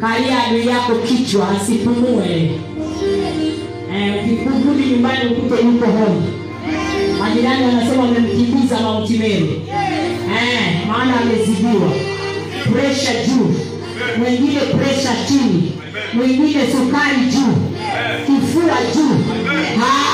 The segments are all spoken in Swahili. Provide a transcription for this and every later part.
kalia adui yako kichwa asipumue. Ukirudi eh, nyumbani ukute yuko hoi, majirani wanasema wamemkimbiza Mauti Meru. Eh, maana amezidiwa, presha juu, mwengine presha chini, mwengine sukari juu, kifua juu. Ha?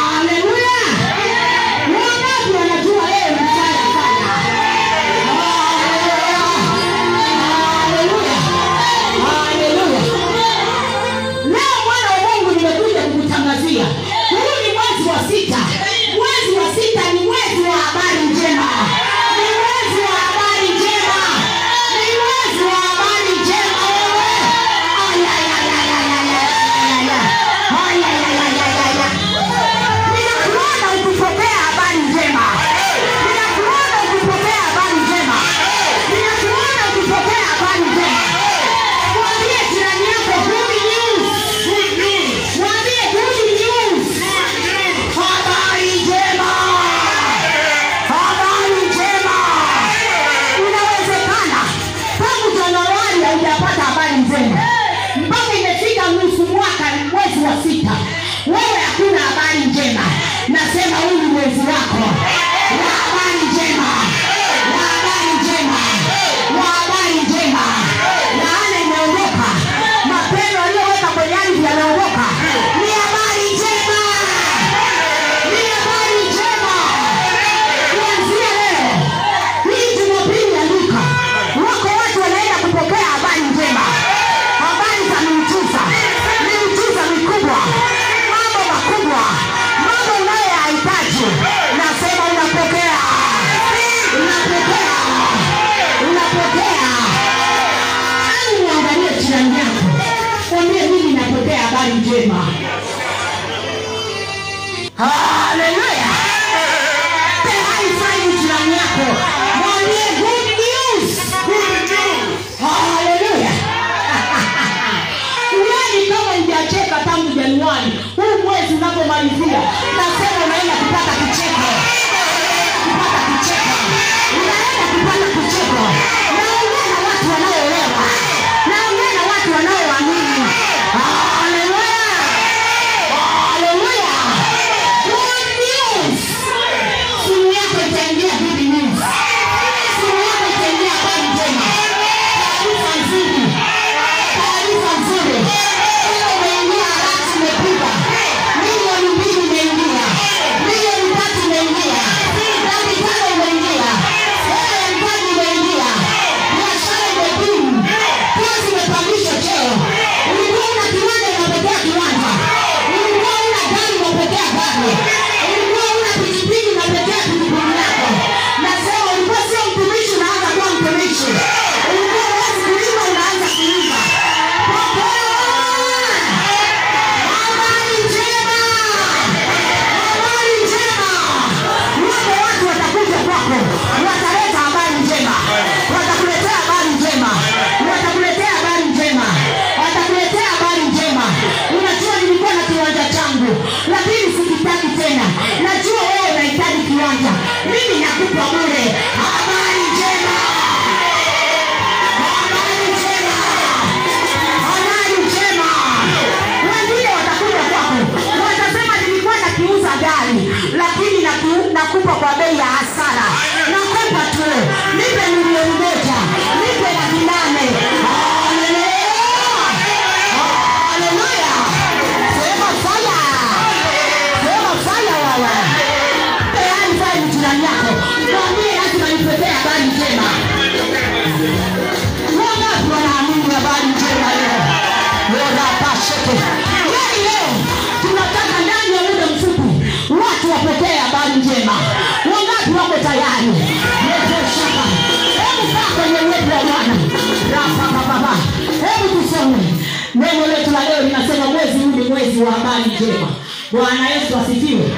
habari njema. Bwana Yesu asifiwe.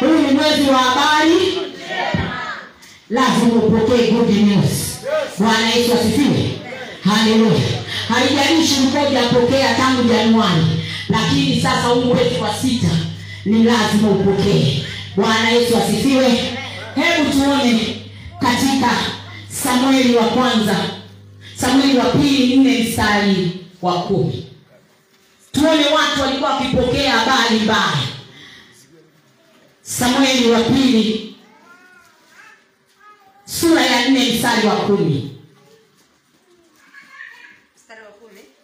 Huu ni mwezi wa habari njema, lazima upokee good news. Bwana Yesu asifiwe. Haleluya. Haijalishi ulikuwa hujapokea tangu Januari, lakini sasa huu mwezi wa sita ni lazima upokee. Bwana Yesu asifiwe. Hebu tuone katika Samueli wa kwanza, Samueli wa pili nne mstari wa kumi tuone watu walikuwa wakipokea habari mbaya. Samueli wa pili sura ya nne mstari wa kumi.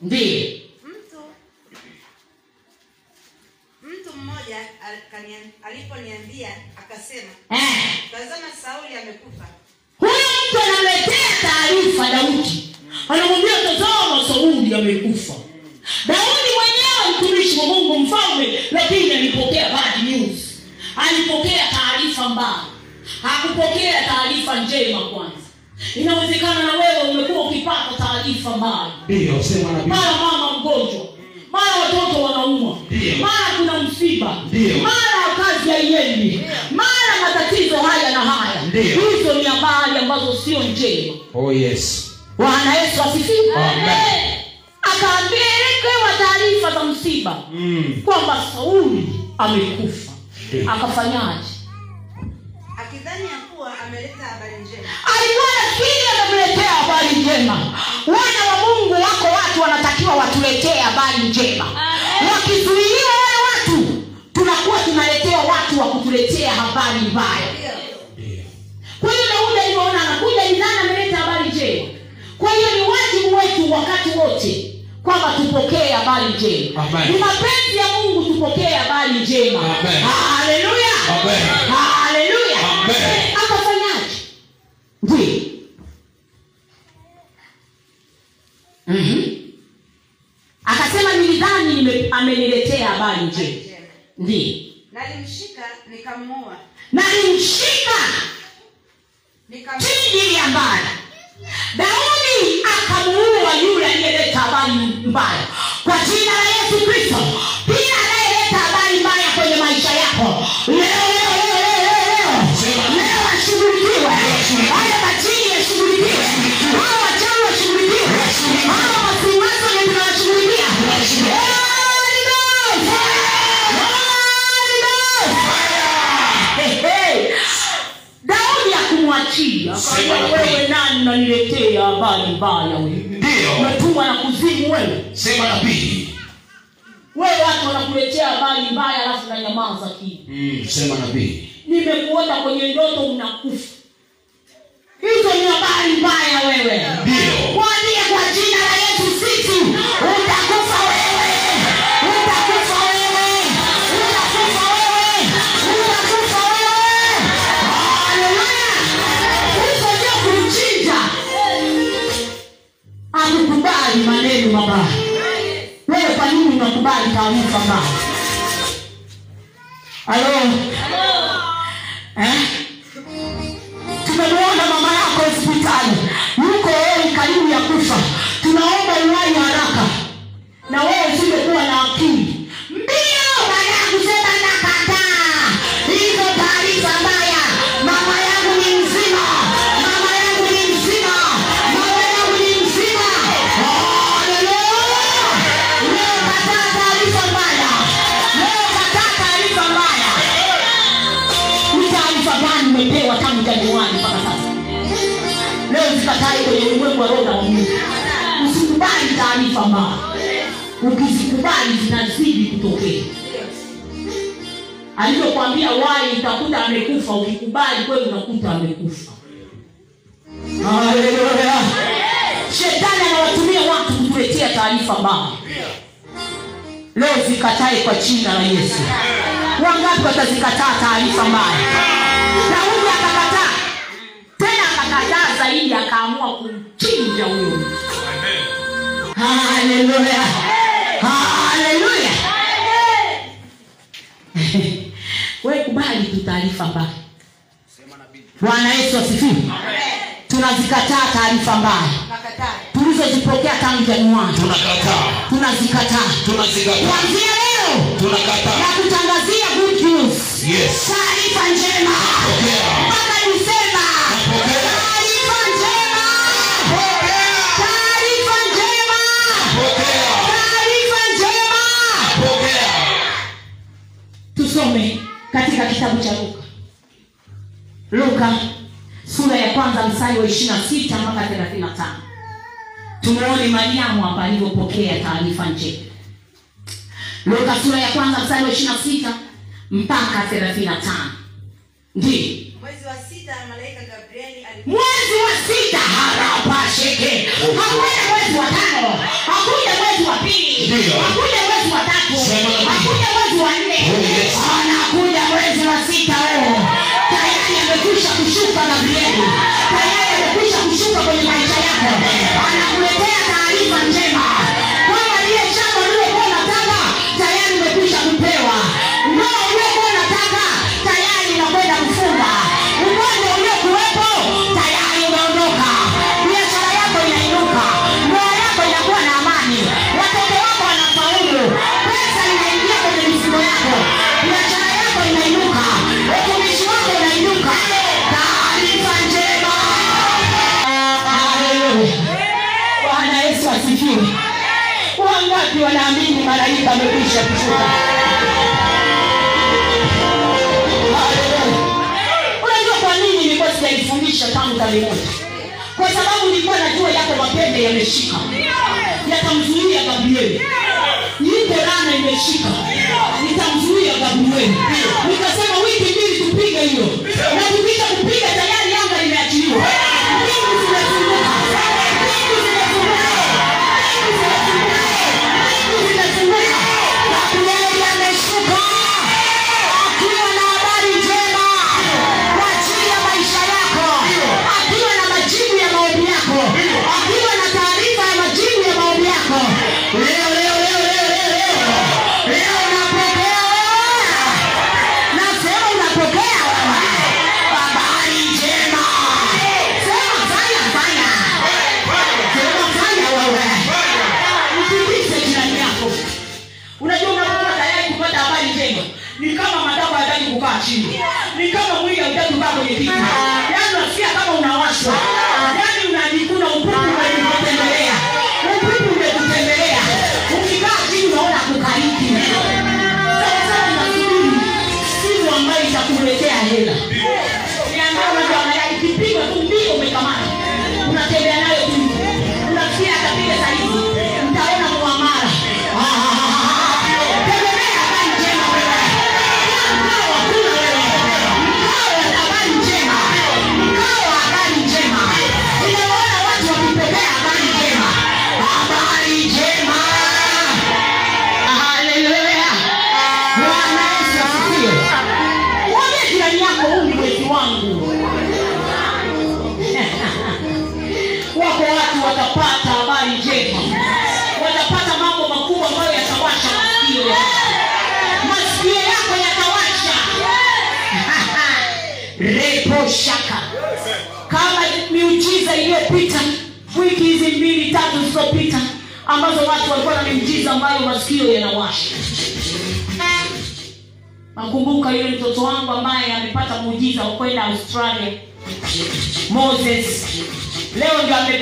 Ndiyo. Aliponiambia akasema eh. tazama sauli amekufa. Huyo mtu anamletea taarifa daudi. Anamwambia tazama sauli amekufa daudi mwenyewe mtumishi wa mungu mfalme lakini alipokea bad news alipokea taarifa mbaya hakupokea taarifa njema kwanza. Inawezekana na wewe umekuwa ukipata taarifa mbaya. Ndiyo, sema nabii. mara mama mgonjwa mara watoto wanaumwa mara kuna msiba mara kazi haiendi mara matatizo haya na haya. Hizo ni habari ambazo sio njema. Oh yes. bwana yesu asifiwe. Amen. taarifa za msiba Mm. kwamba sauli amekufa. Akafanyaje alikuwa nafikiri amemletea habari njema. Wana wa mungu wako watu wanatakiwa watuletee habari njema. Wakizuiliwa wale watu tunakuwa tunaletea watu wa kutuletea habari mbaya. Kwa hiyo daudi alivyoona anakuja nidhani ameleta habari njema. Kwa hiyo ni wajibu wetu wakati wote kwamba tupokee habari njema. Ni mapenzi ya mungu tupokee habari njema. Amen. haleluya Amen. akafanyaje ndio Mhm. akasema nilidhani nime- ameniletea habari njema Ndiyo. nalimshika nikamuua nalimshika nikam mbaya daudi akamuua yule aliyeleta habari mbaya kwa jina la yesu kristo mbaya wewe umetumwa na kuzimu wewe Sema nabii. wewe watu wanakuletea habari mbaya alafu na nyamaza kimya Mm. Sema pili nimekuota kwenye ndoto unakufa hizo ni habari mbaya wewe Ndio. kwambie akukubali maneno mabaya. Wewe kwa nini unakubali taarifa mbaya? Halo? Eh? tumemwona mama yako hospitali. Yuko hoi karibu ya kufa. Tunaomba uwai haraka. Na wewe mbaya ukizikubali zinazidi kutokea. Alivyokwambia wai utakuta amekufa. Ukikubali kweli unakuta amekufa. Haleluya. shetani anawatumia watu kutuletea taarifa mbaya. Leo zikatae kwa jina la yesu. Wangapi watazikataa taarifa mbaya? Daudi akakataa. Tena akakataa zaidi akaamua kumchinja huyo mtu haleluya haleluya we kubali tu taarifa mbaya bwana yesu asifiwe tunazikataa taarifa mbaya tulizozipokea tangu januari Tunakataa. tunazikataa Tunazikataa. kuanzia leo Tunakataa. na kutangazia good news Yes. taarifa njema Pokea. Tusome katika kitabu cha luka. Luka sura ya kwanza mstari wa ishirina sita mpaka thelathini na tano. Tumuone mariamu hapa alivyopokea taarifa njema. Luka sura ya kwanza mstari wa ishirina sita mpaka thelathini na tano. Ndio mwezi wa sita malaika mwezi wa sita. Harapasheke hakuja mwezi wa tano. Hakuja mwezi wa pili. Hakuja mwezi wa tatu. Hakuja mwezi wa nne. Anakuja mwezi wa sita oh. tayari amekwisha kushuka gabrieli. Tayari amekwisha kushuka kwenye maisha yako. Anakuletea malaika amekwisha kushuka unajua kwa nini nilikuwa sijaifundisha tangu tarehe kwa sababu nilikuwa najua yako mapembe yameshika. Yatamzuia gabrieli. Iko rana imeshika. Nitamzuia gabrieli. Nikasema wiki mbili tupige hiyo. Na tukisha kupiga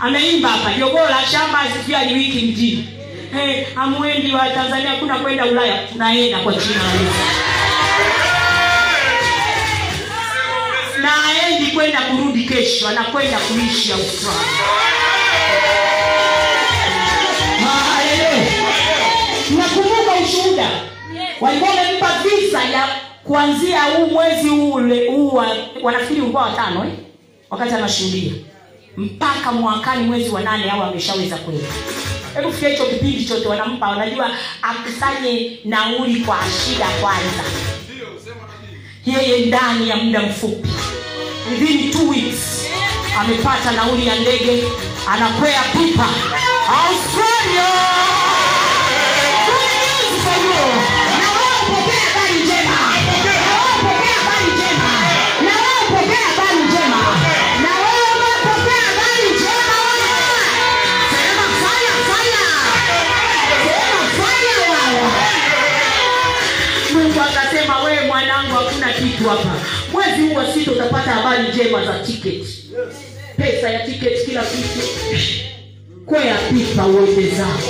ameimba hapa. Jogoo la shamba asikia ni wiki mjini. Hey, amwendi wa tanzania kuna kwenda ulaya tunaenda kwa jina na aendi kwenda kurudi kesho anakwenda kuishi australia. Nakumbuka ushuhuda. Walikuwa wamempa visa ya kuanzia huu mwezi ule- huu wanafikiri ulikuwa watano eh? wakati anashuhudia mpaka mwakani mwezi wa nane au ameshaweza kwenda. Hebu fikia hicho kipindi chote wanampa wanajua akusanye nauli kwa shida kwanza. Yeye ndani ya muda mfupi. Within two weeks amepata nauli ya ndege anakwea pipa. Australia kitu hapa mwezi huu wa sita utapata habari njema za tiketi pesa ya tiketi kila kitu kwea pipa uende zako.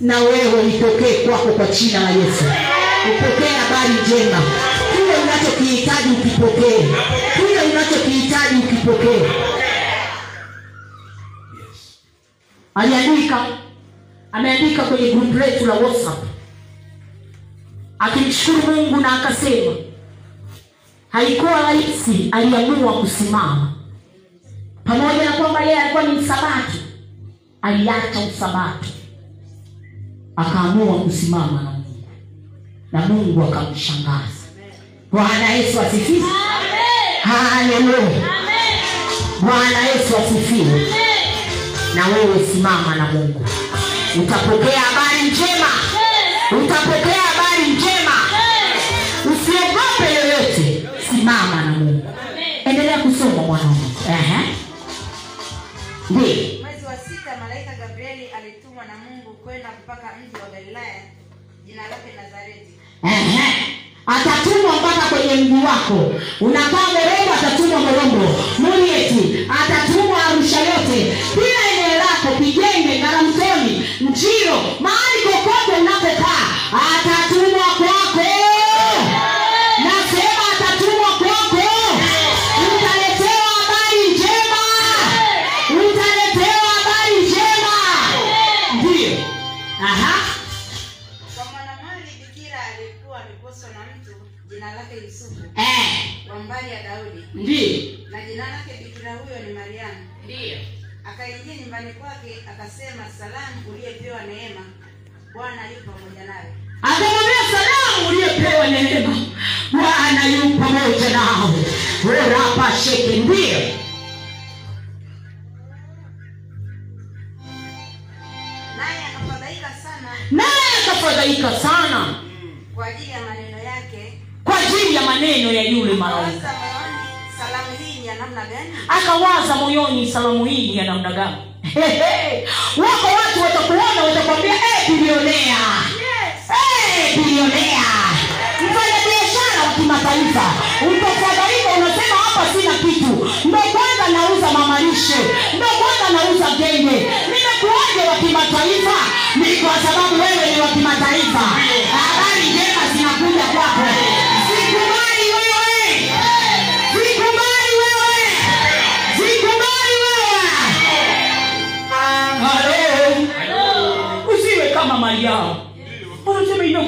Na wewe itokee kwako kwa china la yesu. Upokee habari njema. Kile unachokihitaji ukipokee. Kile unachokihitaji ukipokee. Aliandika ameandika kwenye grupu letu la whatsapp. Akimshukuru mungu na akasema haikuwa rahisi aliamua kusimama. Pamoja na kwamba yeye alikuwa ni msabato aliacha usabato. Akaamua kusimama na mungu. Na mungu akamshangaza. Bwana yesu asifiwe. Haleluya. Bwana yesu asifiwe. Na wewe simama na mungu. Utapokea habari njema. Utapokea mwezi wa sita malaika gabrieli alitumwa na mungu kwenda mpaka mji wa galilaya jina lake nazareti. Ehe. atatumwa mpaka kwenye mji wako. Unakaa morombo atatumwa morombo murieti atatumwa arusha yote. Kila eneo lako kijenge ngaramtoni mchiro mahali kokote unapokaa akamwambia salamu uliyepewa neema bwana yu pamoja nawe rapa sheke ndio naye akafadhaika sana. Naye kwa ajili ya maneno yake. Kwa ajili ya maneno ya yule malaika Akawaza moyoni salamu hii ni ya namna gani wako watu watakuona watakwambia hey, bilionea. Eh, bilionea. Mfanya biashara wa kimataifa. Utafadhaika unasema hapa sina kitu. Ndo kwanza nauza mamalishe ndo kwanza nauza genge. Nimekuaje wa kimataifa? Ni kwa sababu wewe ni wa kimataifa. Habari njema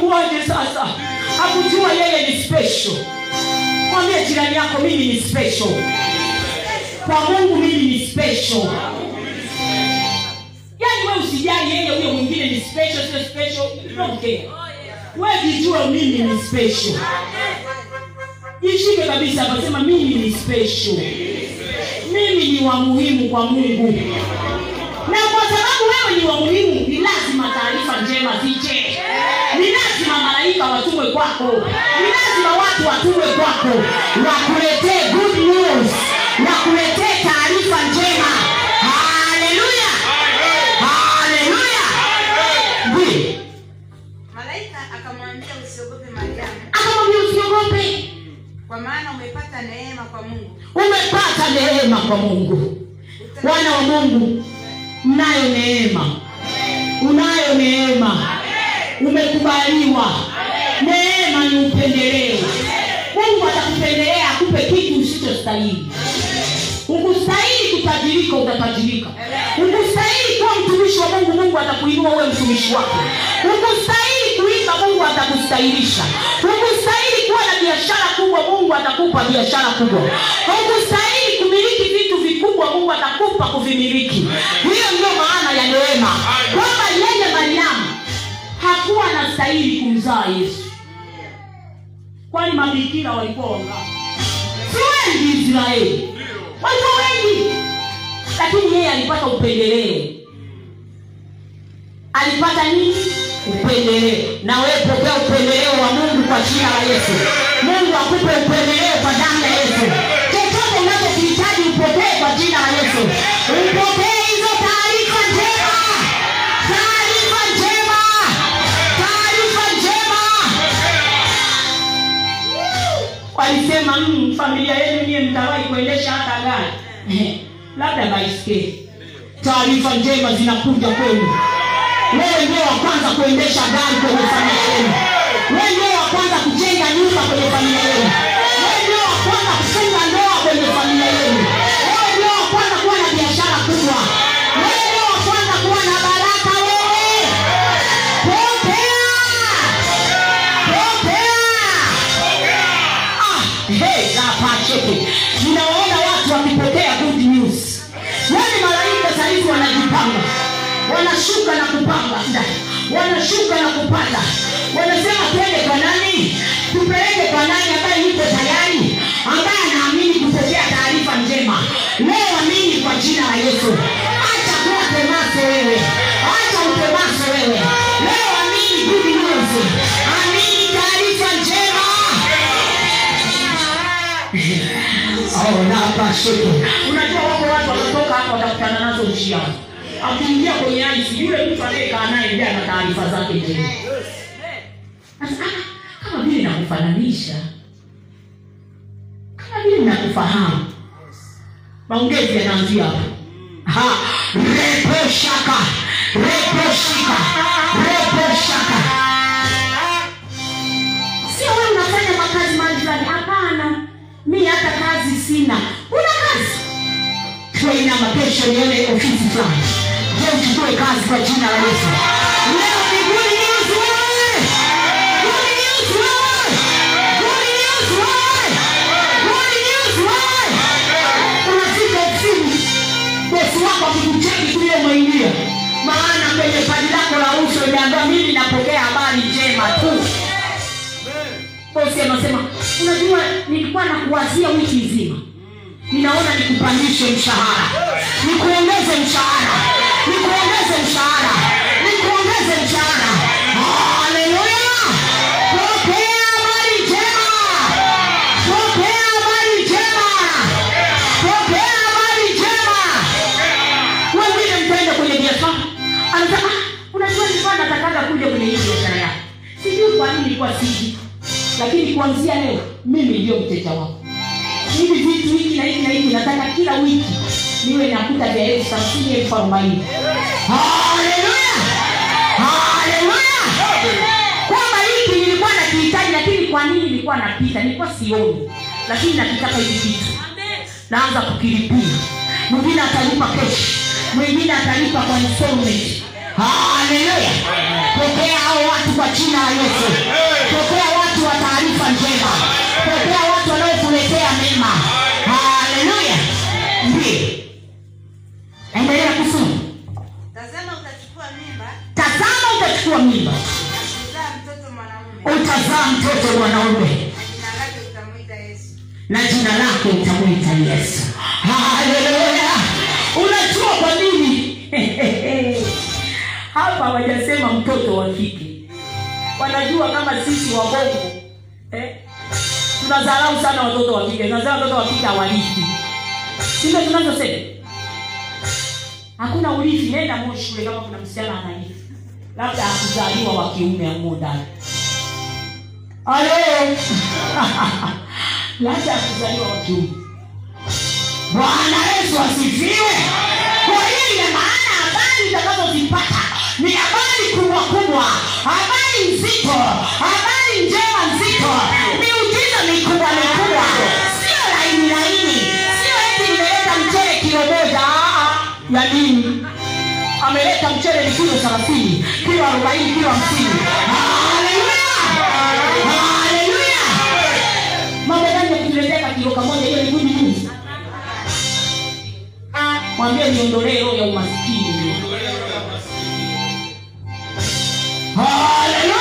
unasema sasa hakujua yeye ni special. Mwambie jirani yako mimi ni special. Kwa mungu mimi ni special. Yaani we usijali yeye huyo mwingine ni special sio special. Okay don't we jijua mimi ni special. Jishike kabisa akasema mimi ni special. Mimi ni wa muhimu kwa mungu. Na kwa sababu wewe ni wa muhimu ni lazima taarifa njema zije ni lazima malaika watumwe kwako. Ni lazima watu watumwe kwako. Wakuletee good news. Wakuletee taarifa njema. Haleluya. Haleluya. Malaika akamwambia usiogope mariamu. Akamwambia usiogope. Kwa maana umepata neema kwa mungu. Umepata neema kwa mungu. Wana wa mungu mnayo neema. Unayo neema umekubaliwa. Neema ni upendeleo. Mungu atakupendelea akupe kitu usichostahili. Ukustahili kutajirika utatajirika ukustahili kuwa mtumishi wa mungu mungu atakuinua uwe mtumishi wake ukustahili kuimba mungu atakustahilisha. Ukustahili kuwa na biashara kubwa mungu atakupa biashara kubwa. Ukustahili kumiliki vitu vikubwa mungu atakupa kuvimiliki. Hiyo ndio maana ya neema. Kwamba hakuwa anastahili kumzaa yesu. Kwani mabikira walikuwa wangapi si wengi israeli. Walikuwa wengi. Lakini yeye alipata upendeleo alipata nini? Upendeleo na wewe pokea upendeleo wa mungu kwa jina la yesu. Mungu akupe upendeleo kwa damu ya yesu. Chochote unachokihitaji upokee kwa jina la yesu. Upokee walisema mm, familia yenu niye mtawai kuendesha hata gari. Labda baiskeli. Taarifa njema zinakuja kwenu. Wewe ndio wa kwanza kuendesha gari kwenye familia yenu. Wewe ndio wa kwanza kujenga nyumba kwenye familia yenu. Napacheke ninawaona watu wakipokea good news. Wale malaika sahizi wanajipanga. Wanashuka na kupanga wanashuka na kupanda. Wanasema twende kwa nani? Tupeleke kwa nani ambaye yuko tayari? Ambaye anaamini kupokea taarifa njema. Leo amini kwa jina la yesu. Acha kuwa temaso wewe. Acha utemaso wewe Oh, unajua wako watu watatoka hapa watakutana nazo njiani akiingia kwenye aisi yule mtu anayekaa naye ndiye ana taarifa zake njema ah, kama vile nakufananisha kama vile nakufahamu maongezi yanaanzia hapa. Ha, reposhaka repo shaka. sio wewe unafanya makazi mahali fulani. Hapana. Mimi hata kazi sina tuinama kesho nione ofisi fulani. Je uchukue kazi kwa jina la yesu. Leo ni good news wewe! Good news wewe! Good news wewe! Good news wewe! Unafika ofisini bosi wako akikucheki kule umeingia maana kwenye paji lako la uso imeambiwa mimi napokea habari njema tu. Bosi anasema unajua nilikuwa nakuwazia wiki nzima ninaona nikupandishe mshahara. Nikuongeze mshahara. Nikuongeze mshahara. Nikuongeze mshahara. Haleluya pokea "Ah, kwa nini ilikuwa siji lakini kuanzia leo mimi ndio mteja wako. Hivi vitu na hiki na hiki nataka kila wiki niwe nakuta vya elfu hamsini elfu arobaini. Kwamba hiki nilikuwa nakihitaji lakini kwa nini nilikuwa napita? Nilikuwa sioni. Lakini nakitaka hivi vitu naanza kukilipia mwingine atalipa keshi mwingine atalipa kwa installment. Haleluya! Pokea hao watu kwa china yesu. Pokea watu wa taarifa njema. Pokea watu wanaokuletea mema ndio endelea kusoma tazama utachukua mimba. Tazama utachukua utazaa mtoto mwanaume. Na jina lake utamwita yesu. Haleluya. Unajua kwa nini? Hapa hawajasema mtoto wa kike. Wanajua kama sisi wabongo eh? tunadharau sana watoto wa kike. Tunazaa watoto wa kike hawarithi sivyo tunazosema hakuna urithi nenda mo shule kama kuna msichana anarithi labda akuzaliwa wa kiume amuo ndani. Labda akuzaliwa wa kiume. Bwana yesu asifiwe! Kwa hiyo ina maana habari utakazozipata ni habari kubwa kubwa habari nzito habari njema nzito. Miujiza mikubwa mikubwa ya nini? Ameleta mchele ni kilo thelathini kilo arobaini kilo hamsini. Mwambie niondolee roho ya umaskini. Haleluya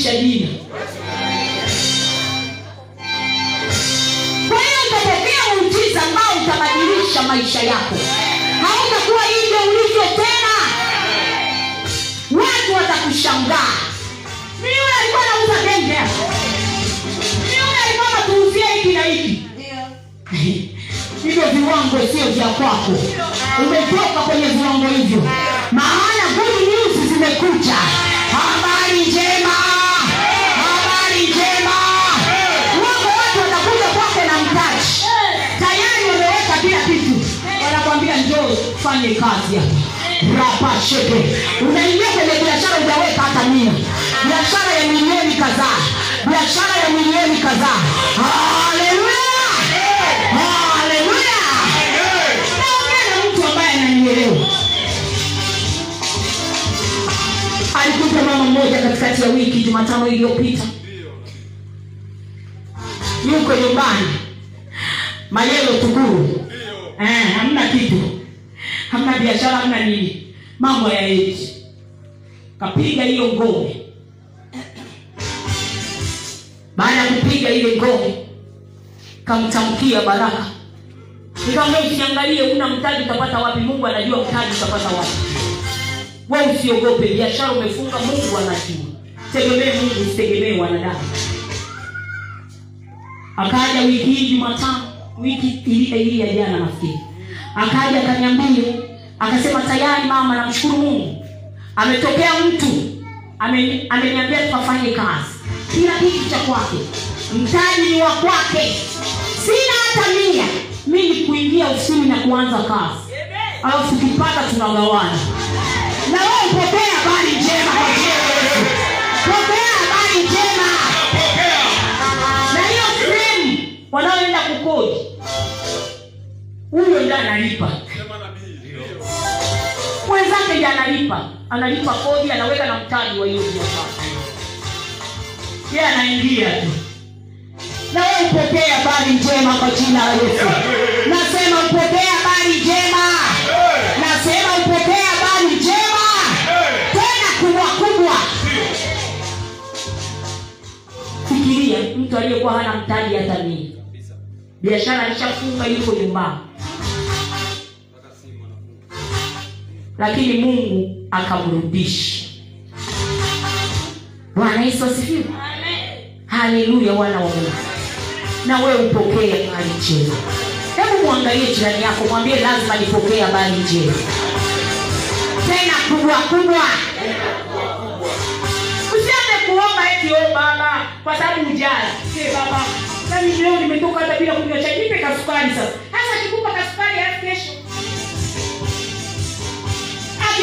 umebadilisha jina. Kwa hiyo utapokea muujiza ambao utabadilisha maisha yako. Hautakuwa hivyo ulivyo tena. Watu watakushangaa. Miule alikuwa nauza genge miule alikuwa natuuzia hiki na hiki. Hivyo viwango sio vya kwako. Umetoka kwenye viwango hivyo. Maana good news zimekuja. Habari njema njoo fanye kazi hapa. Rapasheke unaingia kwenye biashara ujaweka hata mia. Biashara ya milioni kadhaa. Biashara ya milioni kadhaa. Katikati ya wiki jumatano iliyopita. Yuko nyumbani. Mayelo tukuru eh, kitu hamna biashara hamna nini. Mambo yaei kapiga hiyo ngome. Baada ya kupiga ile ngome kamtamkia baraka. Nikamwambia usiangalie una mtaji utapata wapi? Mungu anajua mtaji utapata wapi. We usiogope biashara umefunga mungu anajua. Tegemee mungu usitegemee wanadamu. Akaja wiki hii jumatano wiki ile ile ya jana nafikiri akaja akaniambia akasema tayari mama namshukuru mungu. Ametokea mtu ame- ameniambia tukafanye kazi. Kila kitu cha kwake. Mtaji ni wa kwake. Sina hata mia mi ni kuingia ofisini na kuanza kazi. Alafu tukipata tunagawana. Na wewe pokea habari njema kwa jina la Yesu. pokea habari njema. Na hiyo sehemu wanaoenda kukodi huyo ndiye analipa. Mwenzake ndiye analipa. Analipa kodi anaweka na mtaji wa hiyo biashara. Yeye anaingia tu. Na wewe upokee habari njema kwa jina la yesu. Nasema upokee habari njema. Nasema upokee habari njema. Tena kubwa kubwa. Fikiria mtu aliyekuwa hana mtaji hata mia. Biashara alishafunga yuko nyumbani lakini mungu akamrudisha. Bwana yesu asifiwe. Haleluya wana wa mungu. Na wewe upokee habari njema. Hebu mwangalie jirani yako mwambie lazima nipokee habari njema. Tena kubwa kubwa. Usiende kuomba eti o baba kwa sababu ujala se baba nami leo nimetoka hata bila kunywa chai nipe kasukari sasa. Hasa kikupa kasukari halafu kesho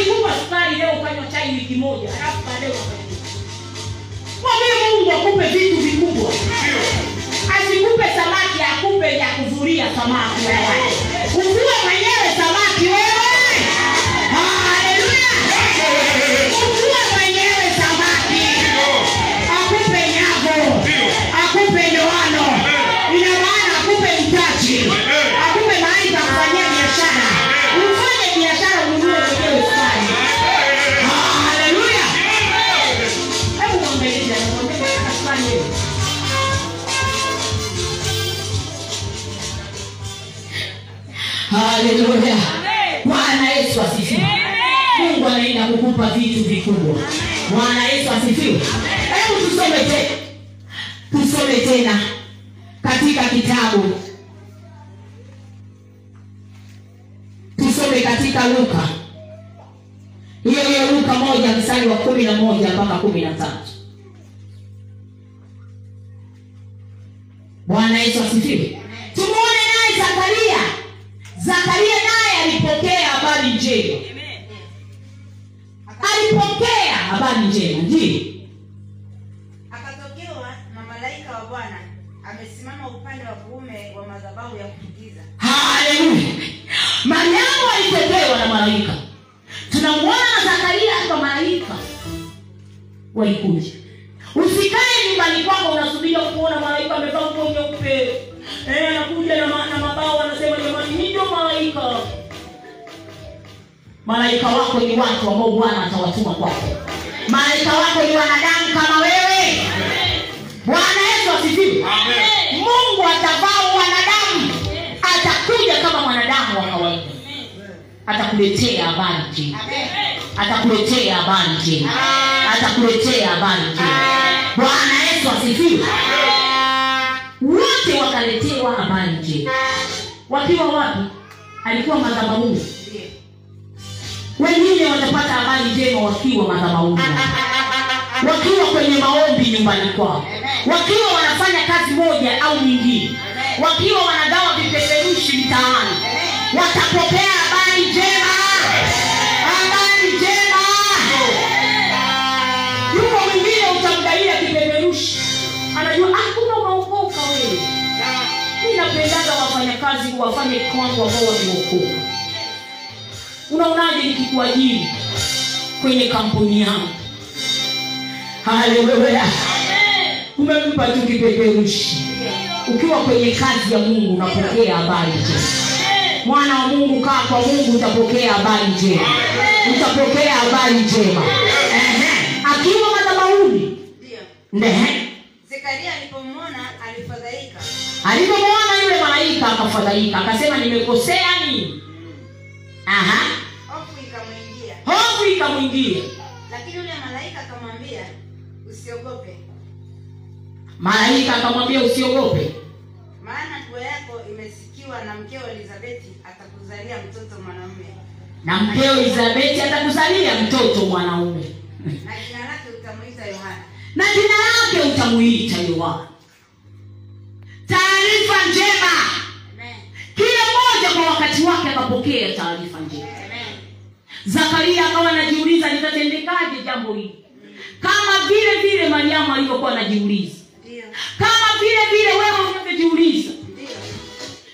akikupa sukari leo ukanywa chai wiki moja halafu baadaye ukanywa. Mwambie mungu akupe vitu vikubwa? Asikupe samaki akupe ya kuvulia samaki. Wewe uvue mwenyewe samaki wewe vitu vikubwa bwana yesu asifiwe. Hebu tusome tena tusome tena katika kitabu. Tusome katika luka. Hiyo hiyo luka moja mstari wa kumi na moja mpaka kumi na tatu. Bwana yesu asifiwe. Tumuone naye zakaria. Zakaria naye alipokea habari njema alipokea habari njema akatokewa na malaika wa bwana amesimama upande wa kuume wa madhabahu ya kufukiza haleluya! Mariamu alitetewa na malaika. Tunamwona na zakaria kwa malaika walikuja usikae nyumbani kwako unasubiria kuona malaika amevaa nguo nyeupe. Eh, anakuja na, ma- mabao anasema jamani hii ndio malaika malaika wako ni watu ambao bwana atawatuma kwako. Malaika wako ni wanadamu kama wewe. Bwana yesu asifiwe. Mungu atavaa wanadamu. Atakuja kama mwanadamu wa kawaida. Atakuletea habari njema. Atakuletea habari njema. Atakuletea habari njema. Bwana yesu asifiwe. Wote wakaletewa habari njema. Wakiwa wapi? Alikuwa madhabahuni wengine watapata habari njema wakiwa madhabahuni wakiwa kwenye maombi nyumbani kwao. Wakiwa wanafanya kazi moja au nyingine. Wakiwa wanagawa vipeperushi mtaani watapokea habari njema. Habari njema. Yuko mwingine utamgaia kipeperushi. Anajua hakuna maokoka wewe. Mi napendaga wafanyakazi wafanye kwangu ambao wameokoka unaonaje nikikuajiri kwenye kampuni yangu? Haleluya. Umempa tu kipeperushi ukiwa kwenye kazi ya mungu unapokea habari njema. Mwana wa mungu kaa kwa mungu utapokea habari njema. Utapokea habari njema. Akiwa madhabahuni alipomwona yule malaika akafadhaika. Akasema nimekosea nini aha. Hofu ikamwingia. Hofu ikamwingia. Lakini yule malaika akamwambia usiogope. Malaika akamwambia usiogope. Maana dua yako imesikiwa na mkeo elizabeti atakuzalia mtoto mwanaume. na mkeo elizabeti atakuzalia mtoto mwanaume. Na jina lake utamuita yohana. Na jina lake utamuita yohana. Taarifa njema. Kila mmoja kwa wakati wake akapokea taarifa njema. Zakaria akawa anajiuliza litatendekaje jambo hili? Kama vile vile mariamu alivyokuwa anajiuliza. Kama vile vile wewe unavyojiuliza.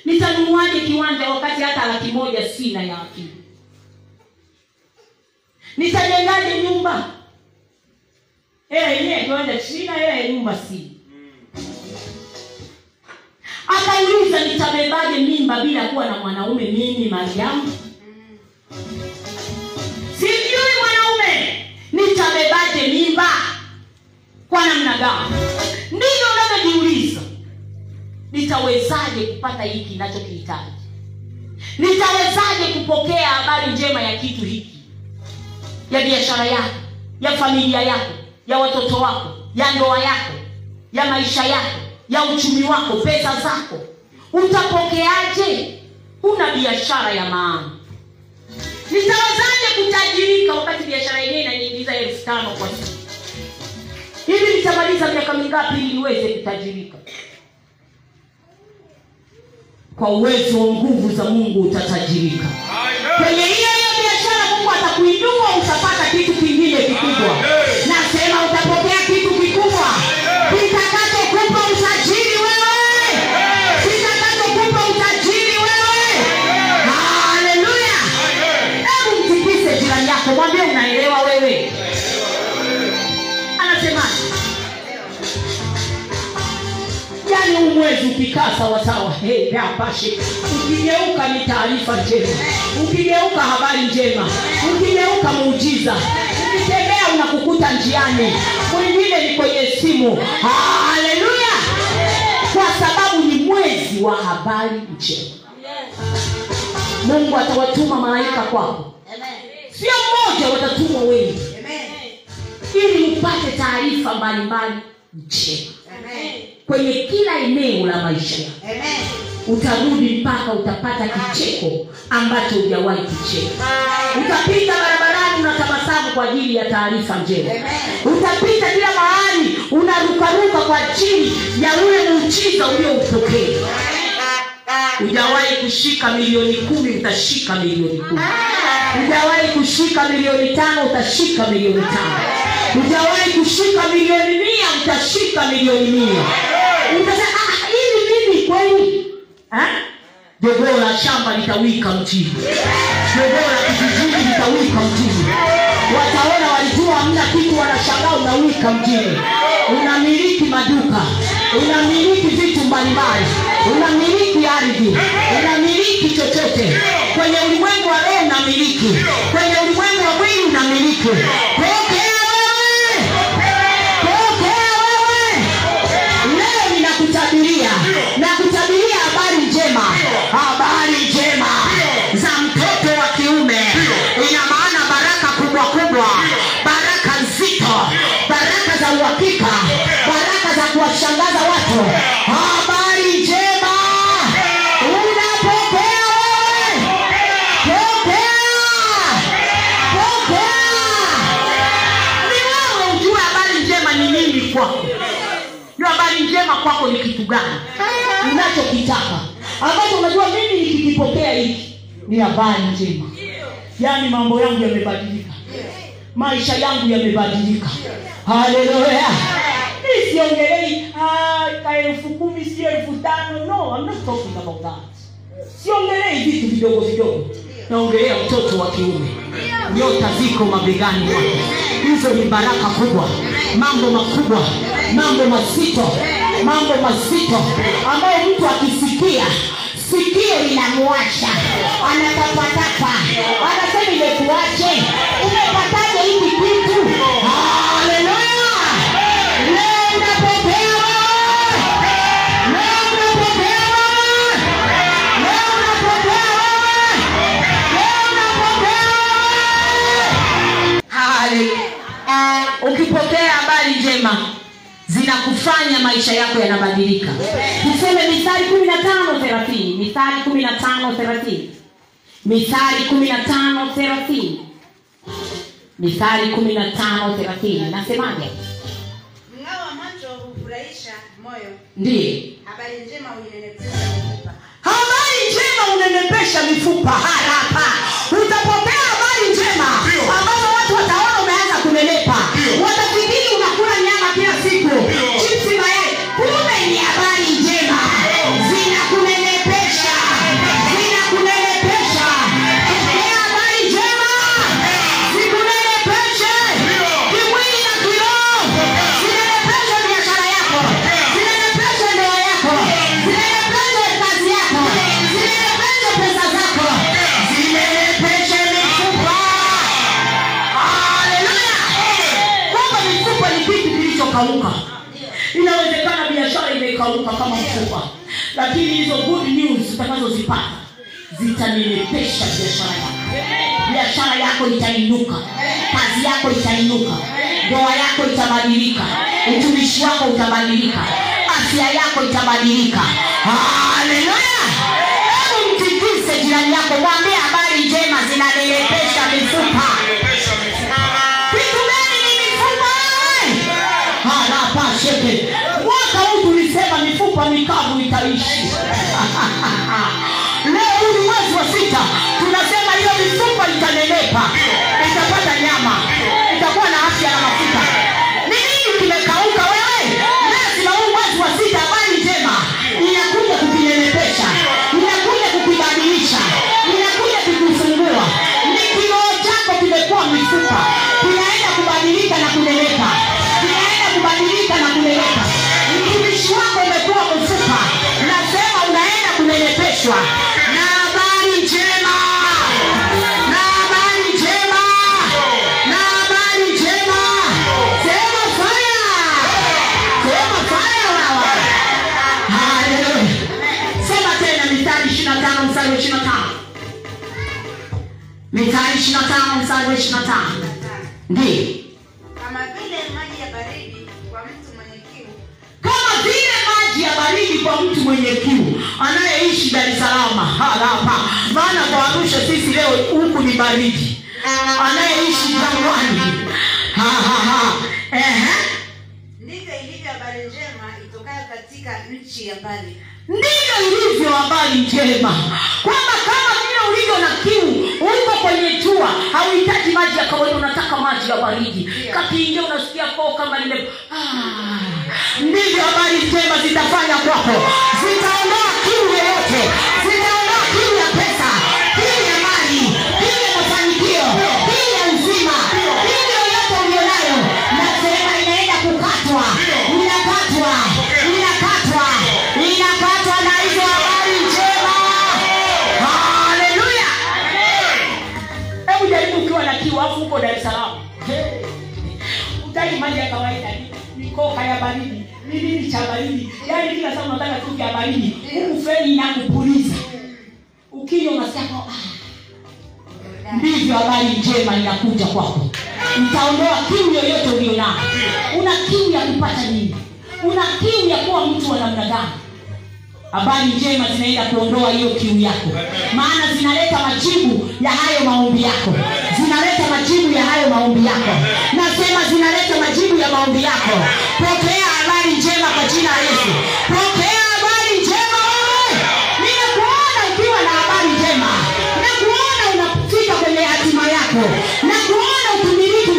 Nitanunuaje kiwanja wakati hata laki moja sina ya akili? Nitajengaje nyumba? Hela yenyewe kiwanja sina hela ya nyumba sina akauliza nitabebaje mimba bila kuwa na mwanaume mimi mariamu sijui mwanaume nitabebaje mimba. Kwa namna gani? Ndivyo unavyojiuliza? Nitawezaje kupata hiki nachokihitaji nitawezaje kupokea habari njema ya kitu hiki? Ya biashara yako ya familia yako ya watoto wako ya ndoa yako ya maisha yako ya uchumi wako pesa zako. Utapokeaje huna biashara ya maana. Nitawezaje kutajirika wakati biashara yenyewe inaniingiza elfu tano kwa siku? Hivi nitamaliza miaka mingapi ili niweze kutajirika? Kwa uwezo wa nguvu za mungu utatajirika. Kwenye hiyo hiyo biashara mungu atakuinua utapata kitu kingine kikubwa ukikaa sawasawa hey, ukigeuka ni taarifa njema. Ukigeuka habari njema. Ukigeuka muujiza. Ukitembea unakukuta njiani. Mwingine ni kwenye simu. Haleluya! Kwa sababu ni mwezi wa habari njema. Mungu atawatuma malaika kwako. Sio mmoja watatumwa wengi. Ili upate taarifa mbalimbali njema. Amen. Kwenye kila eneo la maisha. Yako utarudi mpaka utapata kicheko ambacho hujawahi kicheko utapita barabarani unatabasamu kwa ajili ya taarifa njema. Utapita kila mahali unarukaruka kwa chini ya ule muujiza ulioupokea hujawahi kushika milioni kumi utashika milioni kumi. Hujawahi kushika milioni tano utashika milioni tano. Hujawahi kushika milioni mia utashika milioni mia utasema "Ah, hivi mimi kweli? Jogoo la shamba litawika mjini jogoo la kijijini litawika mjini wataona walijua hamna kitu wanashangaa unawika mjini unamiliki maduka unamiliki vitu mbalimbali unamiliki ardhi unamiliki chochote. Kwenye ulimwengu wa roho unamiliki kwenye ulimwengu wa mwili unamiliki. Pokea kwako ni kitu gani? Unachokitaka ambacho unajua mimi nikikipokea hiki ni habari njema. Yaani mambo yangu yamebadilika. Maisha yangu yamebadilika. Haleluya. Mi siongelei "Ah, elfu kumi sio elfu tano. No I'm not talking about that. Siongelei vitu vidogo vidogo. Naongelea mtoto wa kiume. Nyota ziko mabegani mwake. Hizo ni baraka kubwa. Mambo makubwa mambo mazito mambo mazito ambayo mtu akisikia sikio linamwacha anatapatapa anasema imekuache umepataje hiki kitu haleluya leo unapokea. Haleluya. ukipokea habari njema zinakufanya maisha yako yanabadilika. Tuseme mithali kumi na tano thelathini. Mithali kumi na tano thelathini. Mithali kumi na tano thelathini. Mithali kumi na tano thelathini. Nasemaje? Mng'ao wa macho hufurahisha moyo, ndiye. Habari njema habari njema unenepesha mifupa. Haraka kilichokauka inawezekana biashara imekauka kama mfupa lakini hizo good news utakazozipata zitanenepesha biashara yako. Biashara yako itainuka kazi yako itainuka ndoa yako itabadilika utumishi wako utabadilika afya yako itabadilika. Haleluya! Hebu mtikise jirani yako mwambie habari njema zinanenepesha mifupa mikavu itaishi. Leo huu ni mwezi wa sita tunasema hiyo mifupa itanenepa mithali ishiri na tano mstari wa ishiri na tano. Ndiyo. Kama vile maji ya baridi kwa mtu mwenye kiu. Kama vile maji ya baridi kwa mtu mwenye kiu anayeishi dar es salaam hapa maana kwa arusha sisi leo huku ni baridi. Anayeishi jangwani Ha, ha, ha. Ehe. ndivyo ilivyo habari njema itokayo katika nchi ya mbali. Ndivyo ilivyo habari njema. Kwamba kama vile ulivyo na kiu uko kwenye jua hauhitaji maji ya kawaida unataka maji ya baridi kakiingia unasikia koo kama lile ah. ndivyo habari njema zitafanya kwako zitaondoa kiu yoyote maji ya kawaida ni- koka ya baridi ni nini cha baridi? Yaani kila saa unataka tu ya baridi. Huku feni inakupuliza. Ukinywa unasikia ah. ndivyo habari njema inakuja kwako. Utaondoa kiu yoyote ulionayo. Una kiu ya kupata nini? Una kiu ya kuwa mtu wa namna gani habari njema zinaenda kuondoa hiyo kiu yako. Maana zinaleta majibu ya hayo maombi yako. Zinaleta majibu ya hayo maombi yako. Nasema zinaleta majibu ya maombi yako. Pokea habari njema kwa jina la yesu. Pokea habari njema wewe. Ninakuona ukiwa na habari njema. Nakuona unafika kwenye hatima yako. Nakuona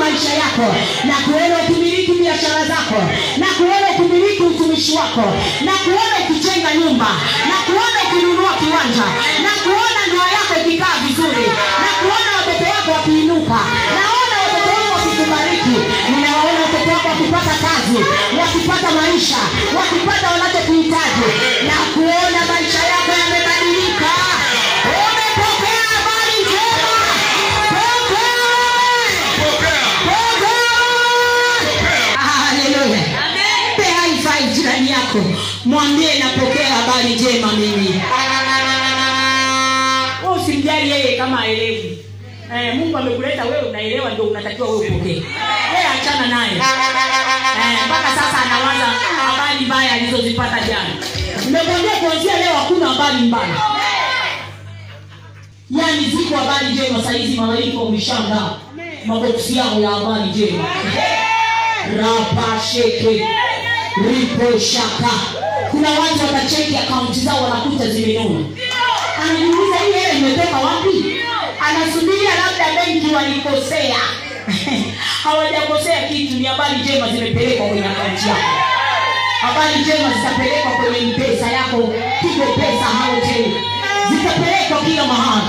maisha yako na kuona ukimiliki biashara zako na kuona ukimiliki utumishi wako na kuona ukijenga nyumba na kuona ukinunua kiwanja na kuona ndoa yako ikikaa vizuri na kuona watoto wako wakiinuka. Naona watoto wako wakikubariki. Ninawaona watoto wako wakipata kazi wakipata maisha wakipata wanachokihitaji mwambie napokea habari njema mimi. Usimjali yeye kama aelewi eh, mungu amekuleta wewe unaelewa ndio unatakiwa wewe upokee. Yeye achana naye. Eh, sasa anawaza habari mbaya alizozipata jana. Nimekwambia kuanzia leo hakuna habari mbaya. Yaani ziko habari njema sahizi malaika wameshangaa. Maboksi yao ya habari njema. Rapasheke riposhaka kuna watu watacheki akaunti zao wanakuta zimenuna anajiuliza hii hela imetoka wapi? Anasubiria labda benki walikosea. Hawajakosea kitu ni habari njema zimepelekwa kwenye akaunti yako. Habari njema zitapelekwa kwenye mpesa yako. Pigo pesa haoteli zitapelekwa kila mahali.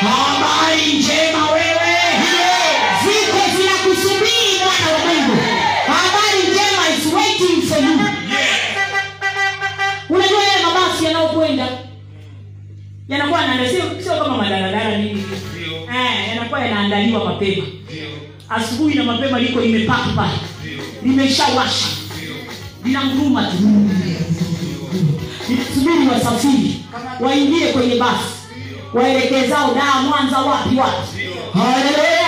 Habari njema wewe yanakuwa sio sio kama madaladala nini. Eh, yanakuwa yanaandaliwa mapema. Asubuhi na mapema liko limepaka pale. Limeshawasha linanguruma tu. Subiri wasafiri waingie kwenye basi. Waelekezao daa mwanza wapi wapi? Haleluya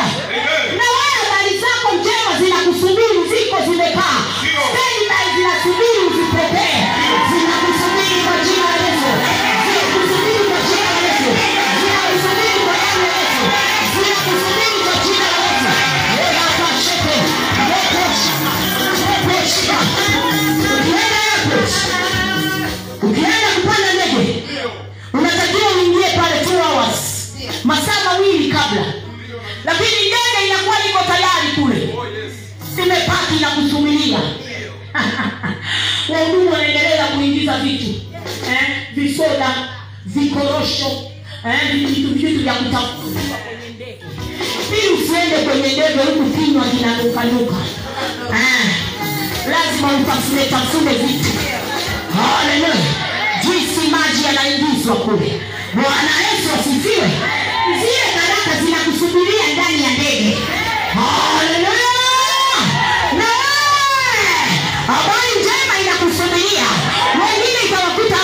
eh, vitu vitu vya kutafuta ili usiende kwenye ndege huku kinywa kinanukanuka lazima utafune tafune vitu haleluya jinsi maji yanaingizwa kule bwana yesu asifiwe zile baraka zinakusubiria ndani ya ndege haleluya habari njema inakusubiria wengine itawakuta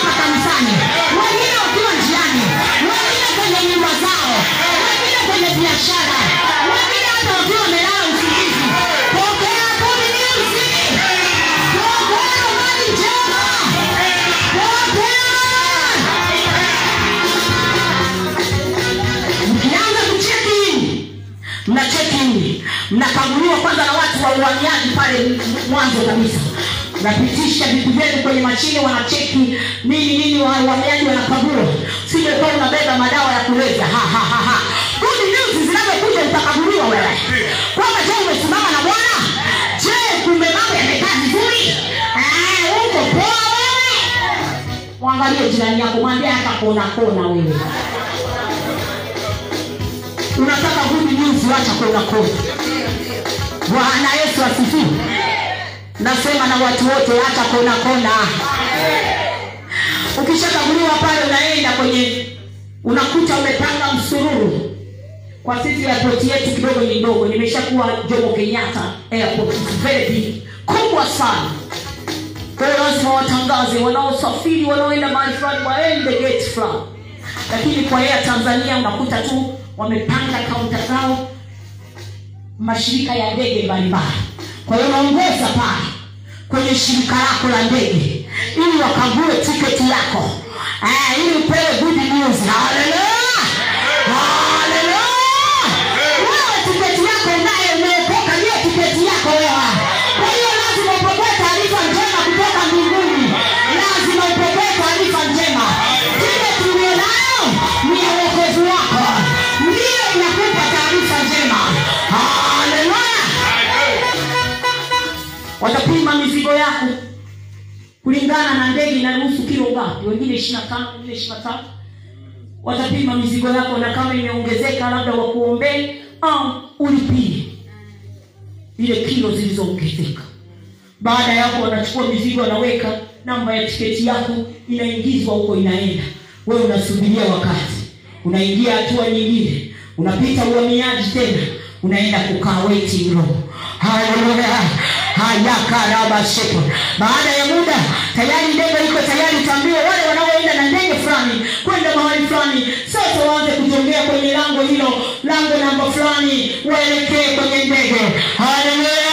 mnakaguliwa kwanza na watu wa uhamiaji pale mwanzo kabisa. Napitisha vitu vyenu kwenye mashine wanacheki nini nini wahamiaji wanakagua sijekuwa unabeba madawa ya kulevya. Good news zinazokuja utakaguliwa wewe. Kwamba je umesimama na bwana? Je kumbe mambo yamekaa vizuri? Eh, uko poa wewe. Mwangalie jirani yako mwambie hata kona kona wewe. Unataka good news wacha kona kona bwana yesu asifiwe. Nasema na watu wote hata kona kona. Ukishakaguliwa pale unaenda kwenye unakuta umepanga msururu. Kwa sisi airport yetu kidogo ni ndogo nimeshakuwa jomo kenyatta airport. Very big kubwa sana. Kwa hiyo lazima watangaze wanaosafiri wanaoenda mahali fulani waende gate fulani. Lakini kwa air tanzania unakuta tu wamepanga kaunta zao mashirika ya ndege mbalimbali. Kwa hiyo naongeza pale kwenye shirika lako la ndege ili wakague tiketi yako eh, ili upewe good news. Haleluya kulingana na ndege inaruhusu kilo ngapi? Wengine ishirina tano wengine ishirina tatu. Watapima mizigo yako na kama imeongezeka labda wakuombee au ulipie. Ile kilo zilizoongezeka. Baada ya hapo wanachukua mizigo wanaweka namba ya tiketi yako inaingizwa huko inaenda. Wewe unasubiria wakati. Unaingia hatua nyingine. Unapita uhamiaji tena. Unaenda kukaa waiting room. Haleluya hayakarabashepo baada ya muda tayari ndege iko tayari tambiwa wale wanaoenda na ndege fulani kwenda mahali fulani. Sasa waanze kutembea kwenye lango hilo lango namba fulani waelekee kwenye ndege. Haleluya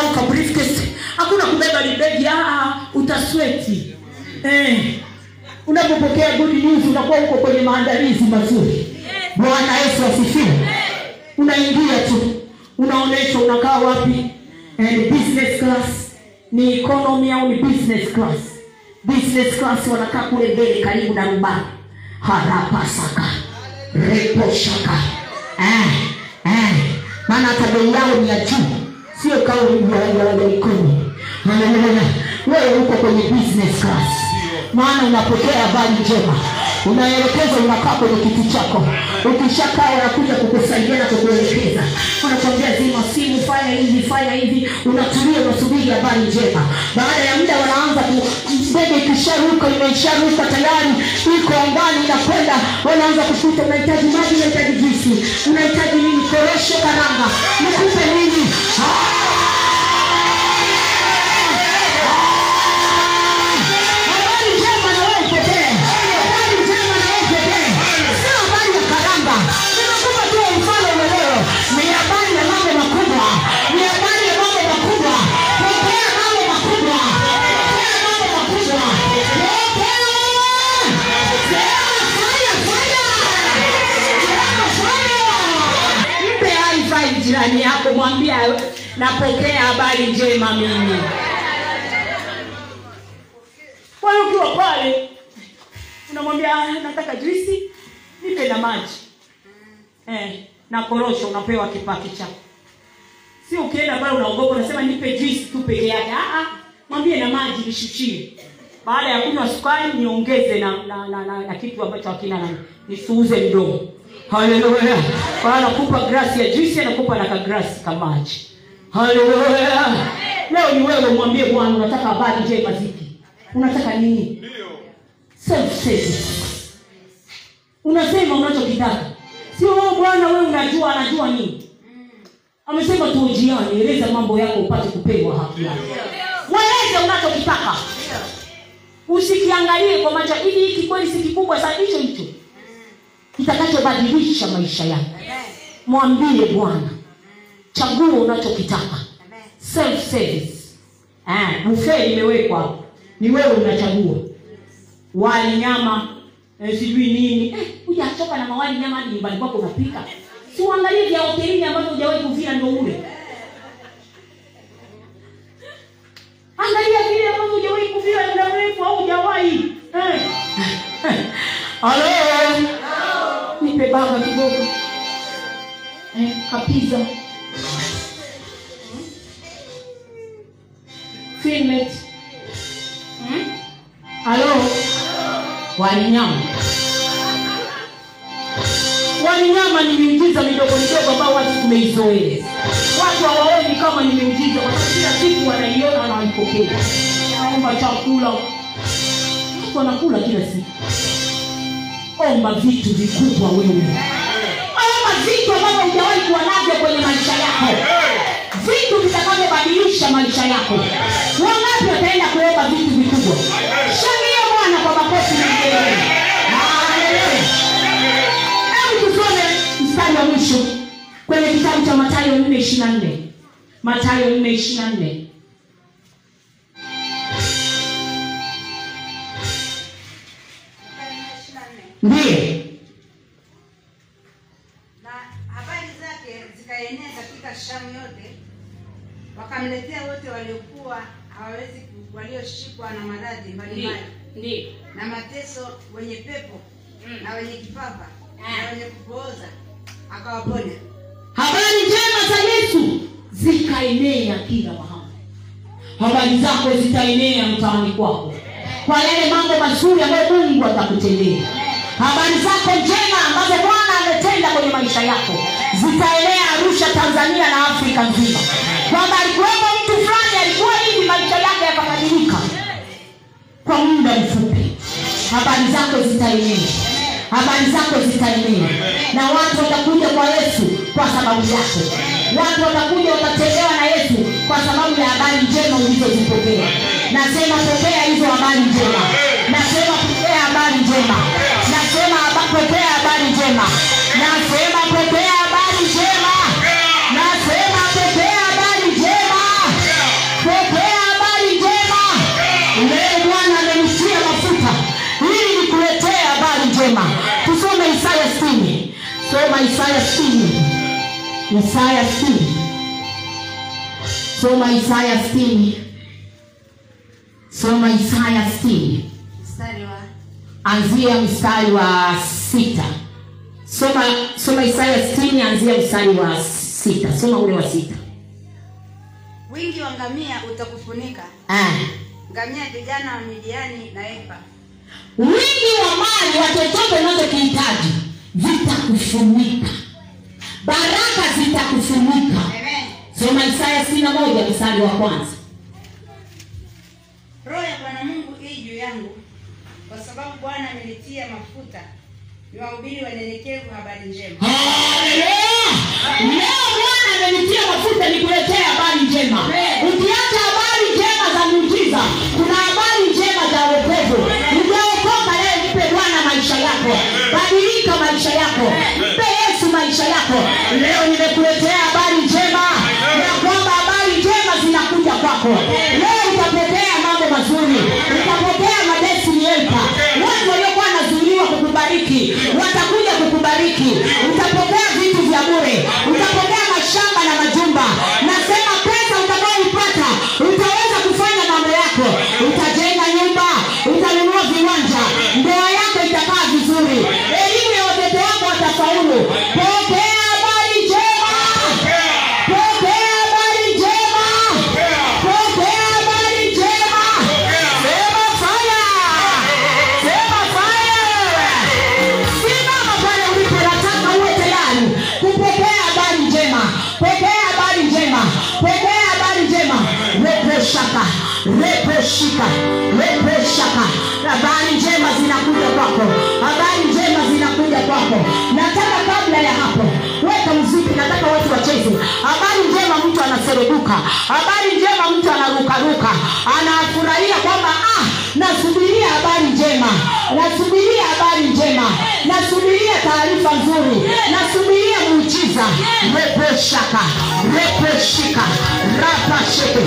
au ka briefcase hakuna kubeba libegi utasweti eh. unapopokea good news unakuwa huko kwenye maandalizi mazuri. Bwana yesu asifiwe. Unaingia tu. Unaonyeshwa unakaa wapi. Eh, ni business class. Ni economy au ni business class? Business class wanakaa kule mbele karibu na rubani harapasaka reposhaka eh, eh. maana hata bei yao ni ya juu sio kauli ya Haleluya. wewe uko kwenye business class. Maana unapokea habari njema. Unaelekeza unakaa kwenye kiti chako. Ukishakaa wanakuja kukusaidia na kukuelekeza. Wanakwambia zima simu fanya hivi fanya hivi. Unatulia unasubiri habari njema. Baada ya muda wanaanza ku ndege ikisharuka imesharuka tayari iko angani inakwenda. Wanaanza kufuta unahitaji maji unahitaji juisi unahitaji nini? Korosho karanga. Nikupe nini? Habari jirani yako mwambia napokea habari njema mimi. Kwa hiyo ukiwa pale unamwambia "Ah, nataka juisi nipe na maji. Eh, na korosho unapewa kipaki chako. Sio ukienda pale unaogopa unasema nipe juisi tu peke yake. Ah, ah, mwambie na maji nishushie baada ya kunywa sukari niongeze na na, na, na, na kitu ambacho hakina nani nisuuze mdomo haleluya hiyo anakupa grasi ya juisi anakupa na kagrasi kamaji haleluya leo ni wewe mwambie bwana unataka habari njema zipi? Unataka nini? Self service. Unasema unachokitaka. Sio wewe bwana wewe unajua anajua nini? Amesema tuojiane eleza mambo yako upate kupewa haki yako. Mweleze unachokitaka. Usikiangalie kwa macho ili hiki kweli si kikubwa sana hicho hicho kitakachobadilisha maisha yako. Mwambie bwana chagua unachokitaka. Self service. Buffet imewekwa. Ni wewe unachagua. Wali nyama eh, sijui nini. Eh, hujachoka na mawali nyama hadi nyumbani kwako unapika. Si uangalie vya hotelini ambavyo hujawahi kuvia ndo ule. Angalia vile ambavyo hujawahi kuvia muda mrefu au hujawahi. Eh. nipe baba kidogo eh, kapiza Filmet. Hmm? halo walinyama walinyama ni miujiza midogo midogo ambao watu tumeizoea. Watu hawaoni kama ni miujiza kwa sababu kila siku wanaiona wanaipokea naomba chakula. Watu wanakula kila siku omba vitu vikubwa wewe. Omba vitu ambavyo hujawahi kuwa navyo kwenye maisha yako. Vitu vitakavyobadilisha maisha yako. Wangapi wataenda kuomba vitu vikubwa? Shangia bwana kwa makosi Haleluya. hebu tusome mwisho kwenye kitabu cha matayo nne ishiri nne. Matayo nne ishiri na nne ndiyo na habari zake zikaenea katika shamu yote wakamletea wote waliokuwa hawawezi walioshikwa na maradhi mbalimbali. Na mateso wenye pepo Mm. na wenye kifafa Ah. na wenye kupooza akawaponya. Habari njema za yesu zikaenea kila mahali. Habari zako zitaenea mtaani kwako. Kwa yale mambo mazuri ambayo mungu atakutendea habari zako njema ambazo bwana ametenda kwenye maisha yako zitaelea arusha tanzania na afrika nzima. Kwamba alikuwepo mtu fulani alikuwa hivi maisha yake yakabadilika kwa muda mfupi. Habari zako zitaenea. Habari zako zitaenea. Na watu watakuja kwa yesu kwa sababu yako. Watu watakuja watatembewa na yesu kwa sababu ya habari njema ulizozipokea. Nasema pokea hizo habari njema. Nasema pokea habari njema pokea habari njema. Nasema pokea habari njema. Nasema pokea habari njema. Pokea habari njema. Leo bwana amenishia mafuta. Ili nikuletee habari njema. Tusome isaya stini soma isaya stini isaya stini soma isaya stini soma isaya stini mstari wa anzia mstari wa sita. Soma soma isaya sitini anzia mstari wa sita. Soma ule wa sita. Wingi wa ngamia utakufunika. Ah. ngamia vijana wa midiani na efa. Wingi wa mali wa chochote unachokihitaji vitakufunika. Baraka zitakufunika. Soma isaya sitini na moja mstari wa kwanza. Roho ya bwana mungu hii juu yangu kwa sababu bwana amenitia mafuta niwahubiri wanyenyekevu habari njema. Haleluya! leo bwana amenitia mafuta nikuletea habari njema. Ukiacha habari njema za muujiza kuna habari njema za wokovu. Ujaokoka leo mpe bwana maisha yako. Badilika maisha yako. Mpe yesu maisha yako. Leo nimekuletea habari njema. Ya kwamba habari njema zinakuja kwako. Leo utapokea mambo mazuri kukubariki, watakuja kukubariki, utapokea vitu vya bure, utapokea mashamba na majumba. Anaserebuka habari njema mtu anarukaruka. Anafurahia kwamba ah nasubiria habari njema. Nasubiria habari njema. Nasubiria taarifa nzuri. Nasubiria muujiza. Reposhaka. Reposhika. Rapasheke